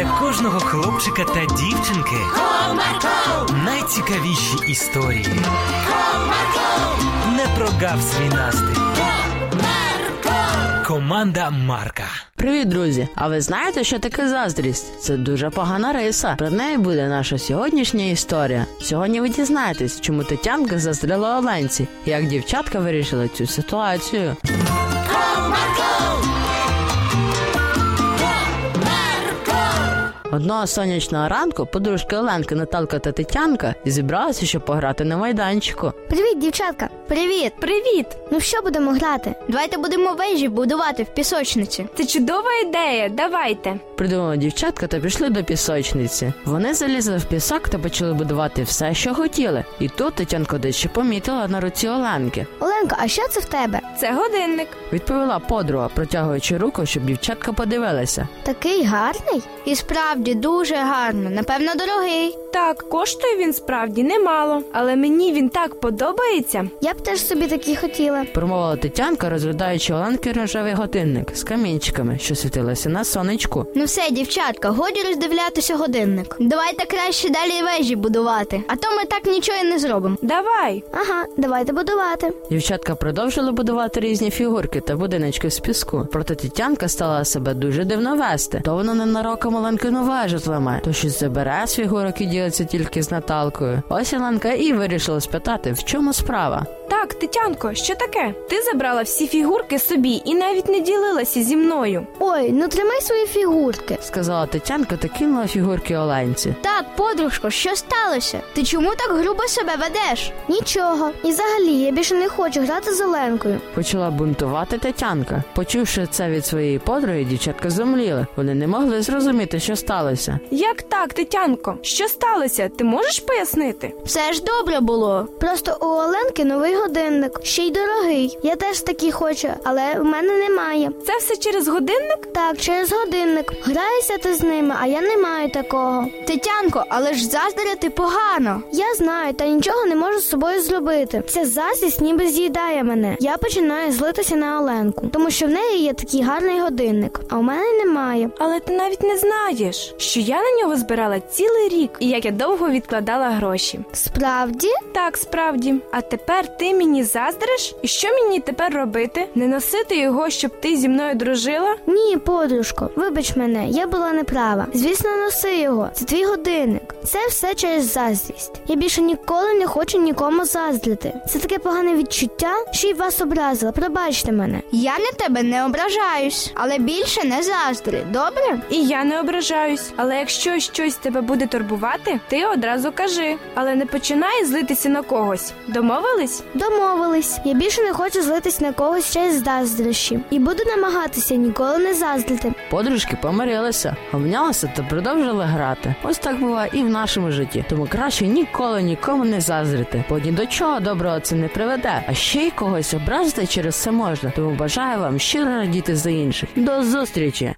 для кожного хлопчика та дівчинки Comarco, найцікавіші історії. Comarco, Не прогав свій настрій. Команда Марка. Привіт, друзі! А ви знаєте, що таке заздрість? Це дуже погана риса. Про неї буде наша сьогоднішня історія. Сьогодні ви дізнаєтесь, чому Тетянка заздрила Оленці, як дівчатка вирішили цю ситуацію. Одного сонячного ранку подружки Оленки, Наталка та Тетянка зібралися, щоб пограти на майданчику. Привіт, дівчатка. Привіт. Привіт! Ну що будемо грати? Давайте будемо вежі будувати в пісочниці. Це чудова ідея. Давайте. Придумали дівчатка та пішли до пісочниці. Вони залізли в пісок та почали будувати все, що хотіли. І тут Тетянка дещо помітила на руці Оленки. Оленка, а що це в тебе? Це годинник. Відповіла подруга, протягуючи руку, щоб дівчатка подивилася. Такий гарний? І справді дуже гарно. Напевно, дорогий. Так, коштує він справді немало, але мені він так подобається. Я б теж собі такий хотіла. Промовила Тетянка, розглядаючи Оленки рожевий годинник з камінчиками, що світилися на сонечку. Ну все, дівчатка, годі роздивлятися годинник. Давайте краще далі вежі будувати, а то ми так нічого і не зробимо. Давай. Ага, давайте будувати. Дівчатка продовжили будувати різні фігурки та будиночки з піску. Проте Тетянка стала себе дуже дивно вести. То вона ненароком Оленкину вежу зламає, то щось забере з фігурок і ділиться тільки з Наталкою. Ось Оленка і вирішила спитати, в чому справа. 大 Так, Тетянко, що таке? Ти забрала всі фігурки собі і навіть не ділилася зі мною. Ой, ну тримай свої фігурки. Сказала Тетянка та кинула фігурки Оленці. Так, подружко, що сталося? Ти чому так грубо себе ведеш? Нічого. І взагалі я більше не хочу грати з Оленкою. Почала бунтувати Тетянка. Почувши це від своєї подруги, дівчатка зомліли. Вони не могли зрозуміти, що сталося. Як так, Тетянко? Що сталося? Ти можеш пояснити? Все ж добре було. Просто у Оленки новий годинник, ще й дорогий. Я теж такий хочу, але в мене немає. Це все через годинник? Так, через годинник. Граюся ти з ними, а я не маю такого. Тетянко, але ж заздряти погано. Я знаю, та нічого не можу з собою зробити. Ця заздрість ніби з'їдає мене. Я починаю злитися на Оленку, тому що в неї є такий гарний годинник, а у мене немає. Але ти навіть не знаєш, що я на нього збирала цілий рік, і як я довго відкладала гроші. Справді? Так, справді. А тепер ти мені заздриш? І що мені тепер робити? Не носити його, щоб ти зі мною дружила? Ні, подружко, вибач мене, я була неправа. Звісно, носи його. Це твій годинник. Це все через заздрість. Я більше ніколи не хочу нікому заздрити. Це таке погане відчуття, що й вас образила. Пробачте мене. Я на тебе не ображаюсь, але більше не заздри, добре? І я не ображаюсь. Але якщо щось тебе буде турбувати, ти одразу кажи. Але не починай злитися на когось. Домовились? Домовились. Я більше не хочу злитись на когось через заздрощі. І буду намагатися ніколи не заздрити. Подружки помирилися, обнялися та продовжили грати. Ось так буває і в нашому житті. Тому краще ніколи нікому не заздрити, бо ні до чого доброго це не приведе. А ще й когось образити через це можна. Тому бажаю вам щиро радіти за інших. До зустрічі!